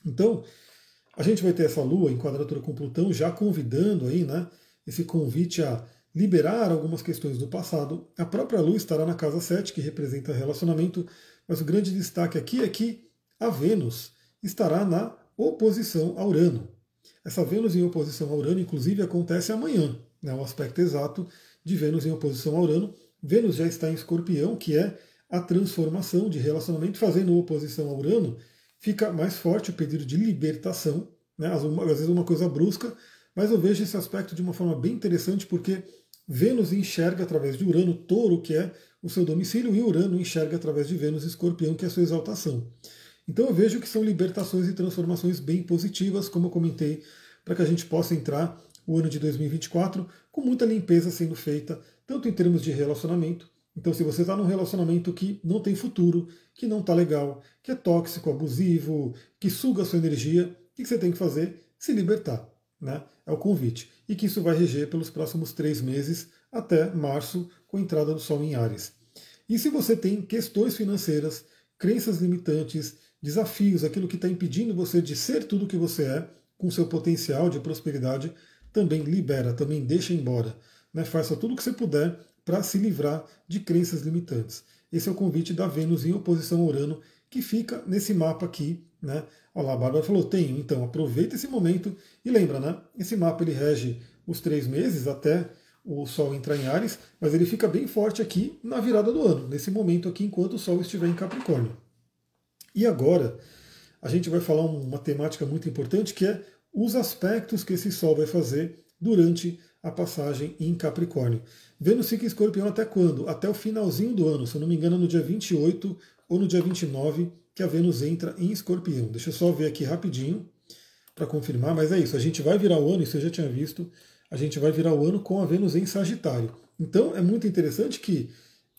Speaker 1: Então, a gente vai ter essa Lua em quadratura com Plutão já convidando aí, né, esse convite a liberar algumas questões do passado. A própria Lua estará na casa 7, que representa relacionamento, mas o grande destaque aqui é que a Vênus estará na oposição a Urano. Essa Vênus em oposição a Urano, inclusive, acontece amanhã, né, o aspecto exato de Vênus em oposição a Urano. Vênus já está em Escorpião, que é a transformação de relacionamento, fazendo oposição a Urano, fica mais forte o pedido de libertação, né? às vezes uma coisa brusca, mas eu vejo esse aspecto de uma forma bem interessante porque Vênus enxerga através de Urano touro, que é o seu domicílio, e Urano enxerga através de Vênus escorpião, que é a sua exaltação. Então eu vejo que são libertações e transformações bem positivas, como eu comentei, para que a gente possa entrar o ano de 2024 com muita limpeza sendo feita, tanto em termos de relacionamento, então, se você está num relacionamento que não tem futuro, que não está legal, que é tóxico, abusivo, que suga a sua energia, o que você tem que fazer? Se libertar. Né? É o convite. E que isso vai reger pelos próximos três meses, até março, com a entrada do Sol em Ares. E se você tem questões financeiras, crenças limitantes, desafios, aquilo que está impedindo você de ser tudo o que você é, com seu potencial de prosperidade, também libera, também deixa embora. Né? Faça tudo o que você puder para se livrar de crenças limitantes. Esse é o convite da Vênus em oposição a Urano, que fica nesse mapa aqui. Né? Olha lá, a Bárbara falou, tenho, então aproveita esse momento e lembra, né? Esse mapa ele rege os três meses até o Sol entrar em Ares, mas ele fica bem forte aqui na virada do ano, nesse momento aqui, enquanto o Sol estiver em Capricórnio. E agora, a gente vai falar uma temática muito importante que é os aspectos que esse Sol vai fazer durante a passagem em Capricórnio. Vênus fica em escorpião até quando? Até o finalzinho do ano, se eu não me engano, no dia 28 ou no dia 29, que a Vênus entra em escorpião. Deixa eu só ver aqui rapidinho para confirmar, mas é isso, a gente vai virar o ano, isso eu já tinha visto, a gente vai virar o ano com a Vênus em Sagitário. Então é muito interessante que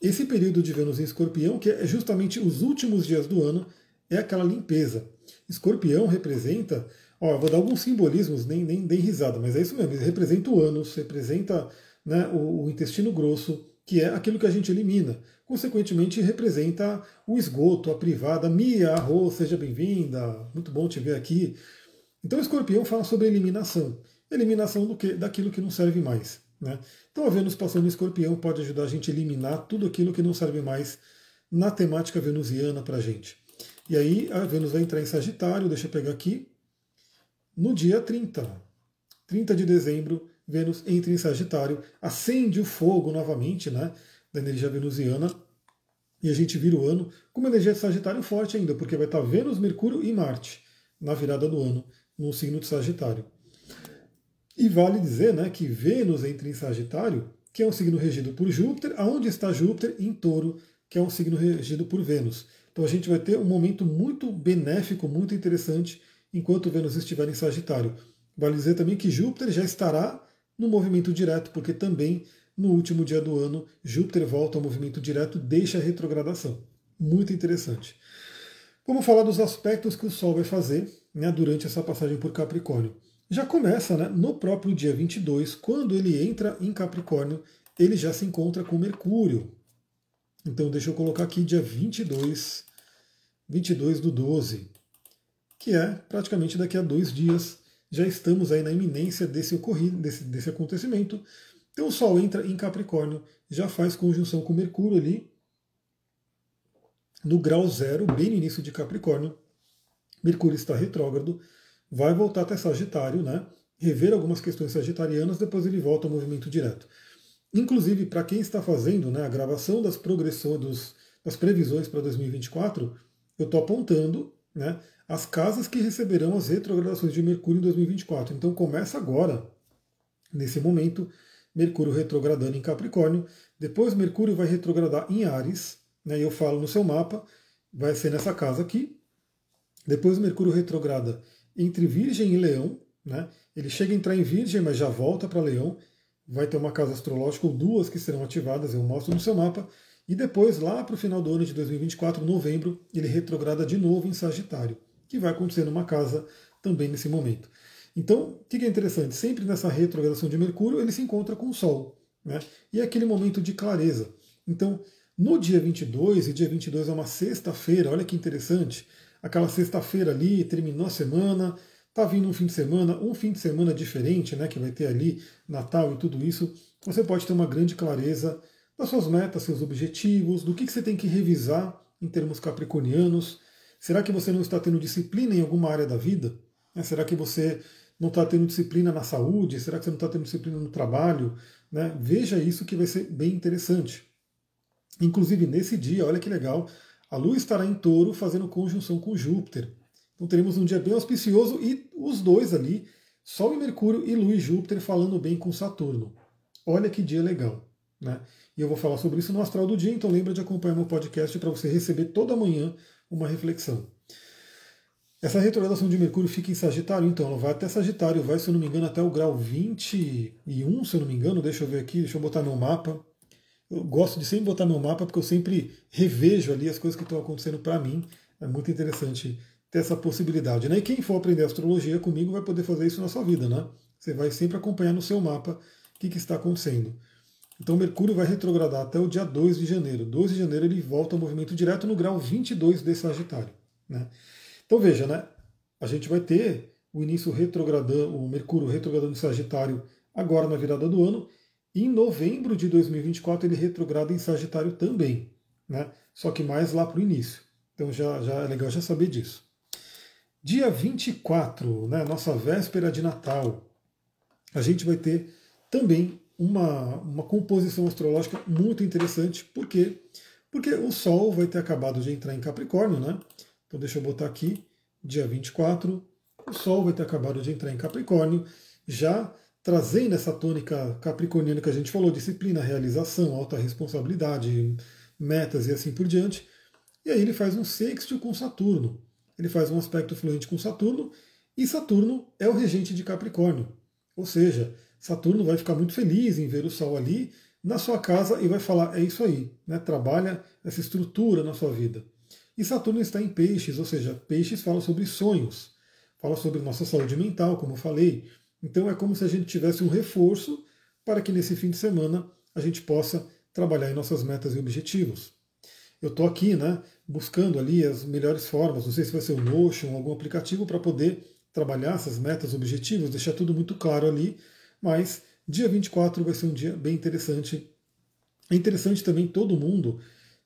Speaker 1: esse período de Vênus em escorpião, que é justamente os últimos dias do ano, é aquela limpeza. Escorpião representa Ó, eu vou dar alguns simbolismos, nem, nem, nem risada, mas é isso mesmo. Ele representa o ânus, representa né, o, o, intestino grosso, que é aquilo que a gente elimina. Consequentemente, representa o esgoto, a privada. Mia, arroz, seja bem-vinda, muito bom te ver aqui. Então, o escorpião fala sobre eliminação. Eliminação do que, daquilo que não serve mais. Né? Então, a Vênus passando no escorpião pode ajudar a gente a eliminar tudo aquilo que não serve mais na temática venusiana para a gente. E aí, a Vênus vai entrar em Sagitário, deixa eu pegar aqui no dia 30. 30 de dezembro, Vênus entra em Sagitário, acende o fogo novamente, né, da energia venusiana, e a gente vira o ano com uma energia de Sagitário forte ainda, porque vai estar Vênus, Mercúrio e Marte na virada do ano, no signo de Sagitário. E vale dizer né, que Vênus entra em Sagitário, que é um signo regido por Júpiter, aonde está Júpiter em Touro, que é um signo regido por Vênus. Então a gente vai ter um momento muito benéfico, muito interessante enquanto Vênus estiver em Sagitário. Vale dizer também que Júpiter já estará no movimento direto, porque também no último dia do ano Júpiter volta ao movimento direto, deixa a retrogradação. Muito interessante. Vamos falar dos aspectos que o Sol vai fazer né, durante essa passagem por Capricórnio. Já começa né, no próprio dia 22, quando ele entra em Capricórnio, ele já se encontra com Mercúrio. Então deixa eu colocar aqui dia 22, 22 do 12 que é praticamente daqui a dois dias. Já estamos aí na iminência desse ocorrido, desse, desse acontecimento. Então o Sol entra em Capricórnio, já faz conjunção com Mercúrio ali, no grau zero, bem no início de Capricórnio. Mercúrio está retrógrado, vai voltar até Sagitário, né? rever algumas questões sagitarianas, depois ele volta ao movimento direto. Inclusive, para quem está fazendo né, a gravação das progressões, dos, das previsões para 2024, eu estou apontando né, as casas que receberão as retrogradações de Mercúrio em 2024. Então começa agora, nesse momento, Mercúrio retrogradando em Capricórnio. Depois Mercúrio vai retrogradar em Ares, né, eu falo no seu mapa, vai ser nessa casa aqui. Depois Mercúrio retrograda entre Virgem e Leão. Né? Ele chega a entrar em Virgem, mas já volta para Leão. Vai ter uma casa astrológica ou duas que serão ativadas, eu mostro no seu mapa. E depois, lá para o final do ano de 2024, novembro, ele retrograda de novo em Sagitário, que vai acontecer numa casa também nesse momento. Então, o que é interessante? Sempre nessa retrogradação de Mercúrio, ele se encontra com o Sol. Né? E é aquele momento de clareza. Então, no dia 22, e dia 22 é uma sexta-feira, olha que interessante, aquela sexta-feira ali, terminou a semana, tá vindo um fim de semana, um fim de semana diferente, né, que vai ter ali Natal e tudo isso, você pode ter uma grande clareza das suas metas, seus objetivos, do que, que você tem que revisar em termos capricornianos. Será que você não está tendo disciplina em alguma área da vida? Né, será que você não está tendo disciplina na saúde? Será que você não está tendo disciplina no trabalho? Né? Veja isso que vai ser bem interessante. Inclusive, nesse dia, olha que legal, a Lua estará em touro fazendo conjunção com Júpiter. Então teremos um dia bem auspicioso e os dois ali, Sol e Mercúrio e Lua e Júpiter falando bem com Saturno. Olha que dia legal. Né? E eu vou falar sobre isso no Astral do Dia, então lembra de acompanhar meu podcast para você receber toda manhã uma reflexão. Essa retrogradação de Mercúrio fica em Sagitário, então ela vai até Sagitário, vai, se eu não me engano, até o grau 21, se eu não me engano, deixa eu ver aqui, deixa eu botar meu mapa. Eu gosto de sempre botar meu mapa porque eu sempre revejo ali as coisas que estão acontecendo para mim. É muito interessante ter essa possibilidade. Né? E quem for aprender astrologia comigo vai poder fazer isso na sua vida. Né? Você vai sempre acompanhar no seu mapa o que, que está acontecendo. Então Mercúrio vai retrogradar até o dia 2 de janeiro. 2 de janeiro ele volta ao movimento direto no grau 22 de Sagitário. Né? Então veja, né? a gente vai ter o início retrogradando, o Mercúrio retrogradando em Sagitário agora na virada do ano, em novembro de 2024 ele retrograda em Sagitário também, né? Só que mais lá para o início. Então já, já é legal já saber disso. Dia 24, né, nossa véspera de Natal, a gente vai ter também uma, uma composição astrológica muito interessante. Por quê? Porque o Sol vai ter acabado de entrar em Capricórnio, né? Então deixa eu botar aqui, dia 24, o Sol vai ter acabado de entrar em Capricórnio, já trazendo essa tônica capricorniana que a gente falou, disciplina, realização, alta responsabilidade, metas e assim por diante. E aí ele faz um sexto com Saturno. Ele faz um aspecto fluente com Saturno, e Saturno é o regente de Capricórnio. Ou seja, Saturno vai ficar muito feliz em ver o Sol ali na sua casa e vai falar: é isso aí, né? trabalha essa estrutura na sua vida. E Saturno está em Peixes, ou seja, Peixes fala sobre sonhos, fala sobre nossa saúde mental, como eu falei, então é como se a gente tivesse um reforço para que nesse fim de semana a gente possa trabalhar em nossas metas e objetivos. Eu estou aqui, né, buscando ali as melhores formas, não sei se vai ser o Notion, algum aplicativo para poder trabalhar essas metas, objetivos, deixar tudo muito claro ali, mas dia 24 vai ser um dia bem interessante. É interessante também todo mundo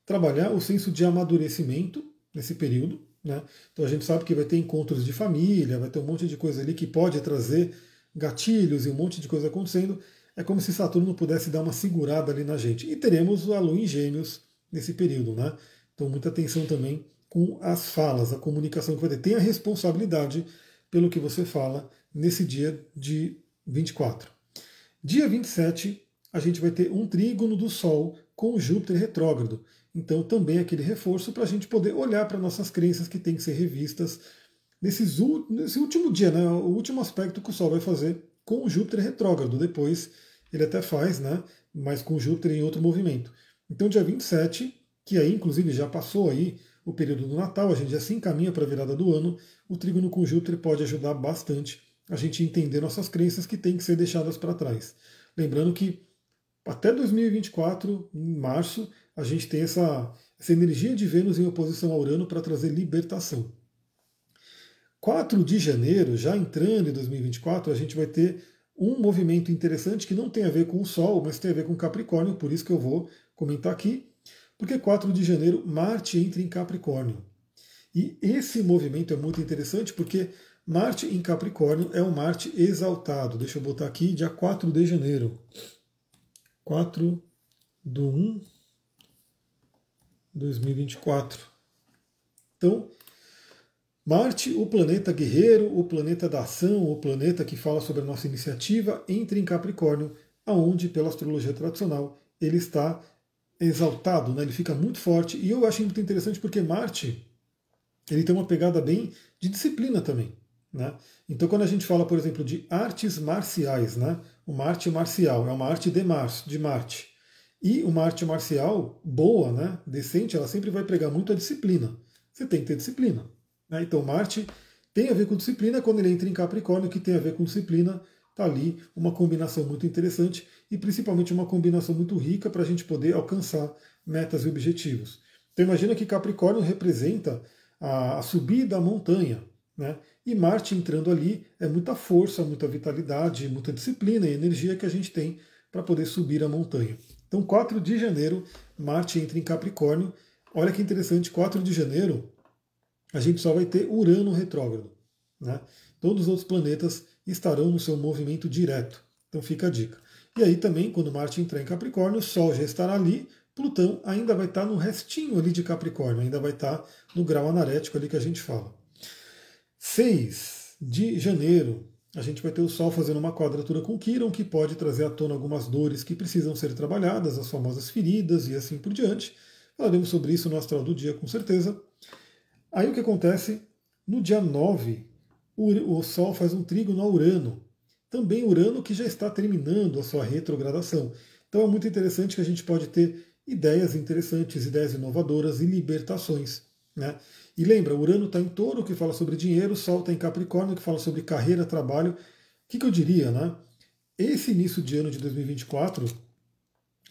Speaker 1: trabalhar o senso de amadurecimento nesse período. Né? Então a gente sabe que vai ter encontros de família, vai ter um monte de coisa ali que pode trazer gatilhos e um monte de coisa acontecendo, é como se Saturno pudesse dar uma segurada ali na gente. E teremos a Lua em Gêmeos nesse período, né? Então muita atenção também com as falas, a comunicação que vai ter. Tenha responsabilidade pelo que você fala nesse dia de 24. Dia 27, a gente vai ter um trígono do Sol com Júpiter retrógrado. Então também aquele reforço para a gente poder olhar para nossas crenças que têm que ser revistas nesses, nesse último dia, né, o último aspecto que o Sol vai fazer com Júpiter retrógrado. Depois ele até faz, né, mas com Júpiter em outro movimento. Então, dia 27, que aí inclusive já passou aí o período do Natal, a gente já se encaminha para a virada do ano, o trígono com Júpiter pode ajudar bastante a gente entender nossas crenças que têm que ser deixadas para trás. Lembrando que até 2024, em março, a gente tem essa, essa energia de Vênus em oposição a Urano para trazer libertação. 4 de janeiro, já entrando em 2024, a gente vai ter um movimento interessante que não tem a ver com o Sol, mas tem a ver com Capricórnio, por isso que eu vou comentar aqui, porque 4 de janeiro Marte entra em Capricórnio. E esse movimento é muito interessante porque Marte em Capricórnio é um Marte exaltado. Deixa eu botar aqui, dia 4 de janeiro. 4 do 1 2024. Então, Marte, o planeta guerreiro, o planeta da ação, o planeta que fala sobre a nossa iniciativa, entra em Capricórnio, aonde, pela astrologia tradicional, ele está exaltado, né? ele fica muito forte. E eu acho muito interessante porque Marte ele tem uma pegada bem de disciplina também. Né? Então, quando a gente fala, por exemplo, de artes marciais, né? uma arte marcial é uma arte de, Marte, de Marte. E uma arte marcial boa, né? decente, ela sempre vai pregar muito a disciplina. Você tem que ter disciplina. Né? Então, Marte tem a ver com disciplina, quando ele entra em Capricórnio, que tem a ver com disciplina, está ali uma combinação muito interessante e principalmente uma combinação muito rica para a gente poder alcançar metas e objetivos. Então imagina que Capricórnio representa a, a subida da montanha, né? E Marte entrando ali é muita força, muita vitalidade, muita disciplina e energia que a gente tem para poder subir a montanha. Então 4 de janeiro, Marte entra em Capricórnio. Olha que interessante, 4 de janeiro a gente só vai ter Urano retrógrado. Né? Todos os outros planetas estarão no seu movimento direto. Então fica a dica. E aí também, quando Marte entrar em Capricórnio, o Sol já estará ali, Plutão ainda vai estar no restinho ali de Capricórnio, ainda vai estar no grau anarético ali que a gente fala. 6 de janeiro, a gente vai ter o Sol fazendo uma quadratura com Quiron, que pode trazer à tona algumas dores que precisam ser trabalhadas, as famosas feridas e assim por diante. Falaremos sobre isso no astral do dia, com certeza. Aí o que acontece? No dia 9, o Sol faz um trígono a Urano. Também Urano que já está terminando a sua retrogradação. Então é muito interessante que a gente pode ter ideias interessantes, ideias inovadoras e libertações. Né? E lembra, Urano está em touro, que fala sobre dinheiro, Sol está em Capricórnio, que fala sobre carreira, trabalho. O que, que eu diria? Né? Esse início de ano de 2024,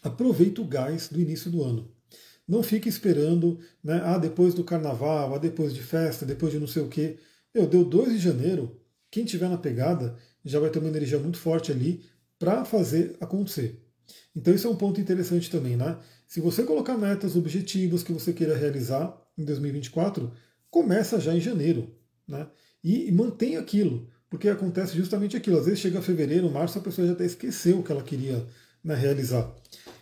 Speaker 1: aproveita o gás do início do ano. Não fique esperando, né, ah, depois do carnaval, ah, depois de festa, depois de não sei o quê. Eu deu 2 de janeiro, quem tiver na pegada já vai ter uma energia muito forte ali para fazer acontecer. Então isso é um ponto interessante também, né? Se você colocar metas, objetivos que você queira realizar em 2024, começa já em janeiro, né? E, e mantém aquilo, porque acontece justamente aquilo. Às vezes chega fevereiro, março, a pessoa já até esqueceu o que ela queria né, realizar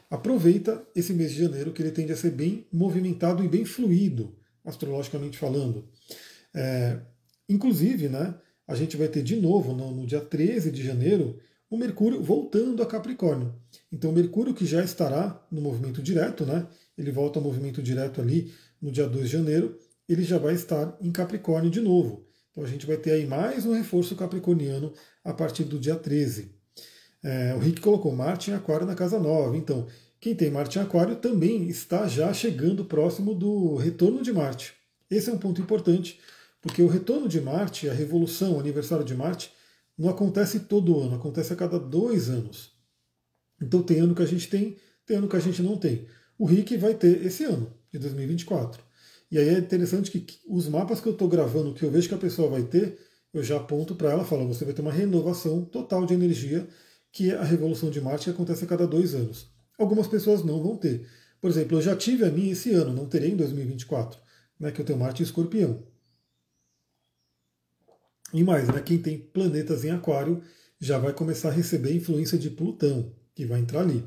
Speaker 1: aproveita esse mês de janeiro, que ele tende a ser bem movimentado e bem fluido, astrologicamente falando. É, inclusive, né, a gente vai ter de novo, no, no dia 13 de janeiro, o Mercúrio voltando a Capricórnio. Então, Mercúrio que já estará no movimento direto, né, ele volta ao movimento direto ali no dia 2 de janeiro, ele já vai estar em Capricórnio de novo. Então, a gente vai ter aí mais um reforço capricorniano a partir do dia 13. É, o Rick colocou Marte em Aquário na casa nova. Então, quem tem Marte em Aquário também está já chegando próximo do retorno de Marte. Esse é um ponto importante, porque o retorno de Marte, a revolução, o aniversário de Marte, não acontece todo ano, acontece a cada dois anos. Então tem ano que a gente tem, tem ano que a gente não tem. O Rick vai ter esse ano, de 2024. E aí é interessante que os mapas que eu estou gravando, que eu vejo que a pessoa vai ter, eu já aponto para ela, falo, você vai ter uma renovação total de energia que é a revolução de Marte que acontece a cada dois anos. Algumas pessoas não vão ter. Por exemplo, eu já tive a minha esse ano, não terei em 2024, né, que eu tenho Marte em escorpião. E mais, né, quem tem planetas em aquário já vai começar a receber influência de Plutão, que vai entrar ali.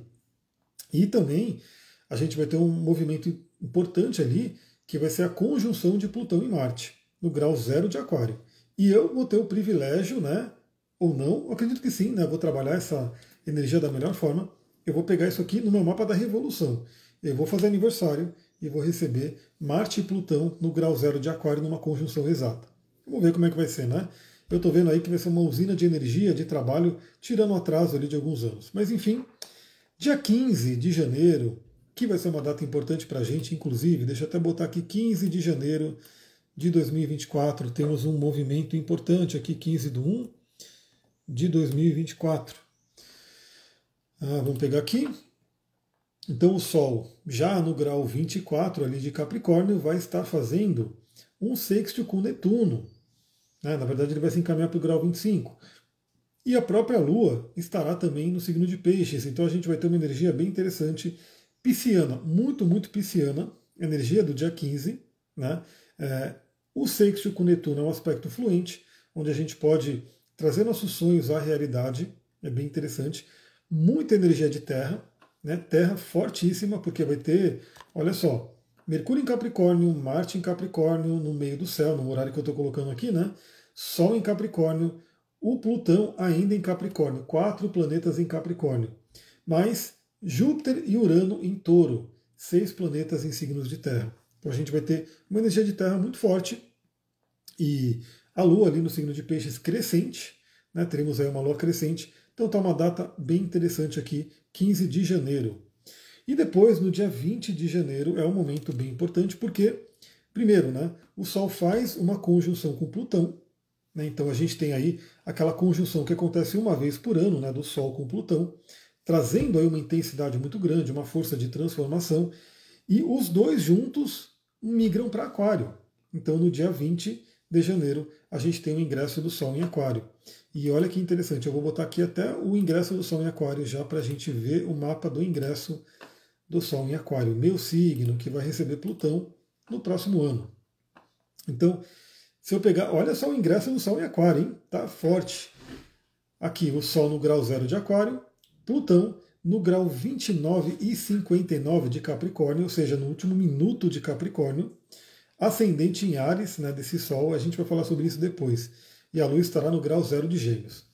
Speaker 1: E também a gente vai ter um movimento importante ali, que vai ser a conjunção de Plutão e Marte, no grau zero de aquário. E eu vou ter o privilégio, né, ou não, eu acredito que sim, né? vou trabalhar essa energia da melhor forma. Eu vou pegar isso aqui no meu mapa da revolução. Eu vou fazer aniversário e vou receber Marte e Plutão no grau zero de Aquário numa conjunção exata. Vamos ver como é que vai ser, né? Eu estou vendo aí que vai ser uma usina de energia, de trabalho, tirando o atraso ali de alguns anos. Mas enfim, dia 15 de janeiro, que vai ser uma data importante para a gente, inclusive, deixa eu até botar aqui 15 de janeiro de 2024, temos um movimento importante aqui, 15 do 1, de 2024. Ah, vamos pegar aqui. Então o Sol, já no grau 24 ali de Capricórnio, vai estar fazendo um sexto com Netuno. Né? Na verdade, ele vai se encaminhar para o grau 25. E a própria Lua estará também no signo de Peixes. Então a gente vai ter uma energia bem interessante, pisciana, muito, muito pisciana, energia do dia 15. Né? É, o sexto com Netuno é um aspecto fluente, onde a gente pode trazer nossos sonhos à realidade, é bem interessante. Muita energia de terra, né? terra fortíssima, porque vai ter, olha só, Mercúrio em Capricórnio, Marte em Capricórnio, no meio do céu, no horário que eu estou colocando aqui, né? Sol em Capricórnio, o Plutão ainda em Capricórnio, quatro planetas em Capricórnio. Mas Júpiter e Urano em touro, seis planetas em signos de terra. Então a gente vai ter uma energia de terra muito forte e A Lua ali no signo de Peixes crescente, né? teremos aí uma Lua crescente. Então está uma data bem interessante aqui, 15 de janeiro. E depois, no dia 20 de janeiro, é um momento bem importante, porque, primeiro, né, o Sol faz uma conjunção com Plutão. Né, então a gente tem aí aquela conjunção que acontece uma vez por ano né, do Sol com Plutão, trazendo aí uma intensidade muito grande, uma força de transformação. E os dois juntos migram para Aquário. Então, no dia 20 de janeiro, a gente tem o ingresso do Sol em Aquário. E olha que interessante, eu vou botar aqui até o ingresso do Sol em Aquário já para a gente ver o mapa do ingresso do Sol em Aquário, meu signo, que vai receber Plutão no próximo ano. Então, se eu pegar, olha só o ingresso do Sol em Aquário, hein? Tá forte. Aqui, o Sol no grau zero de Aquário, Plutão no grau 29 e 59 de Capricórnio, ou seja, no último minuto de Capricórnio, ascendente em Ares, né, desse Sol, a gente vai falar sobre isso depois. E a Lua estará no grau zero de Gêmeos.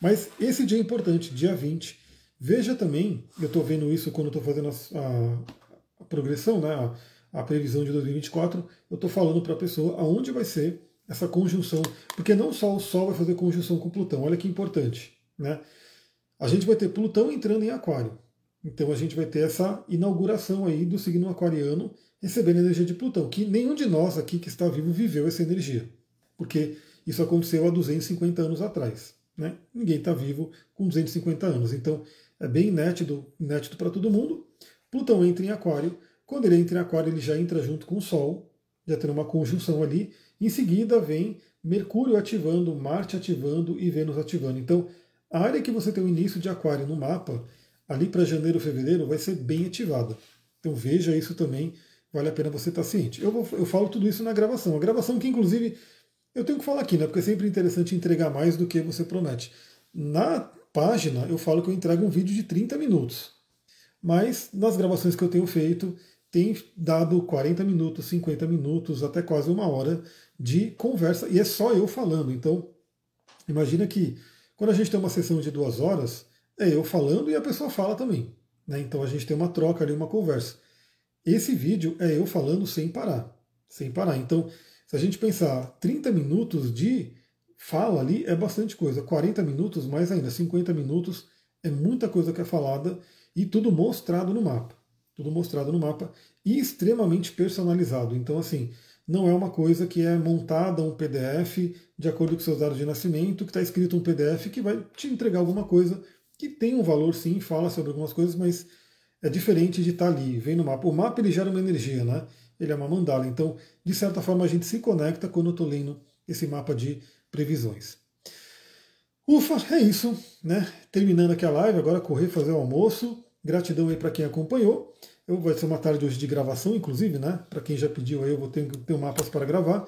Speaker 1: Mas esse dia é importante, dia 20, Veja também, eu estou vendo isso quando estou fazendo a, a, a, progressão, né, a, a, previsão de 2024, eu estou falando para a pessoa aonde vai ser essa conjunção, porque não só o Sol vai fazer conjunção com Plutão, olha que importante. Né? A gente vai ter Plutão entrando em Aquário. Então a gente vai ter essa inauguração aí do signo aquariano recebendo energia de Plutão, que nenhum de nós aqui que está vivo viveu essa energia, porque isso aconteceu há 250 anos atrás. Né? Ninguém está vivo com 250 anos. Então é bem nétido, nétido para todo mundo. Plutão entra em Aquário. Quando ele entra em Aquário, ele já entra junto com o Sol, já tem uma conjunção ali. Em seguida vem Mercúrio ativando, Marte ativando e Vênus ativando. Então, a área que você tem o início de Aquário no mapa, ali para janeiro, fevereiro, vai ser bem ativada. Então veja isso também, vale a pena você estar ciente. Eu, vou, eu falo tudo isso na gravação. A gravação que, inclusive, eu tenho que falar aqui, né? Porque é sempre interessante entregar mais do que você promete. Na página, eu falo que eu entrego um vídeo de 30 minutos. Mas nas gravações que eu tenho feito, tem dado 40 minutos, 50 minutos, até quase uma hora de conversa, e é só eu falando. Então, imagina que quando a gente tem uma sessão de duas horas, é eu falando e a pessoa fala também. Né? Então a gente tem uma troca ali, uma conversa. Esse vídeo é eu falando sem parar. Sem parar. Então, se a gente pensar 30 minutos de fala ali é bastante coisa. 40 minutos, mais ainda, 50 minutos, é muita coisa que é falada e tudo mostrado no mapa. Tudo mostrado no mapa e extremamente personalizado. Então, assim, não é uma coisa que é montada um PDF de acordo com seus dados de nascimento, que está escrito um PDF que vai te entregar alguma coisa que tem um valor sim, fala sobre algumas coisas, mas é diferente de estar tá ali, vem no mapa. O mapa ele gera uma energia, né? Ele é uma mandala. Então, de certa forma, a gente se conecta quando eu estou lendo esse mapa de previsões. Ufa, é isso, né? Terminando aqui a live, agora correr fazer o almoço. Gratidão aí para quem acompanhou. Eu vai ser uma tarde hoje de gravação, inclusive, né? Para quem já pediu aí, eu vou ter, ter mapas para gravar.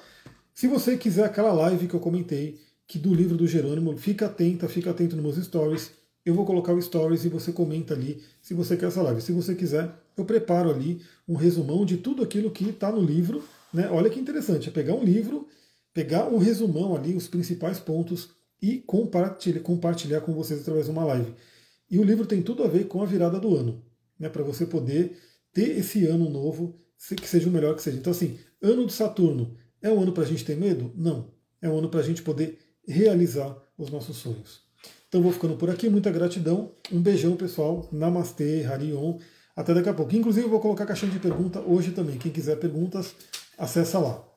Speaker 1: Se você quiser aquela live que eu comentei, que do livro do Jerônimo, fica atenta, fica atento nos meus stories. Eu vou colocar o stories e você comenta ali se você quer essa live. Se você quiser, eu preparo ali um resumão de tudo aquilo que está no livro. Né? Olha que interessante, é pegar um livro pegar um resumão ali, os principais pontos e compartilhar, compartilhar com vocês através de uma live. E o livro tem tudo a ver com a virada do ano, né, para você poder ter esse ano novo que seja o melhor que seja. Então, assim, ano de Saturno é um ano para a gente ter medo? Não. É um ano para a gente poder realizar os nossos sonhos. Então, vou ficando por aqui. Muita gratidão. Um beijão, pessoal. Namastê, Harion. Até daqui a pouco. Inclusive, eu vou colocar a caixinha de pergunta hoje também. Quem quiser perguntas, acessa lá.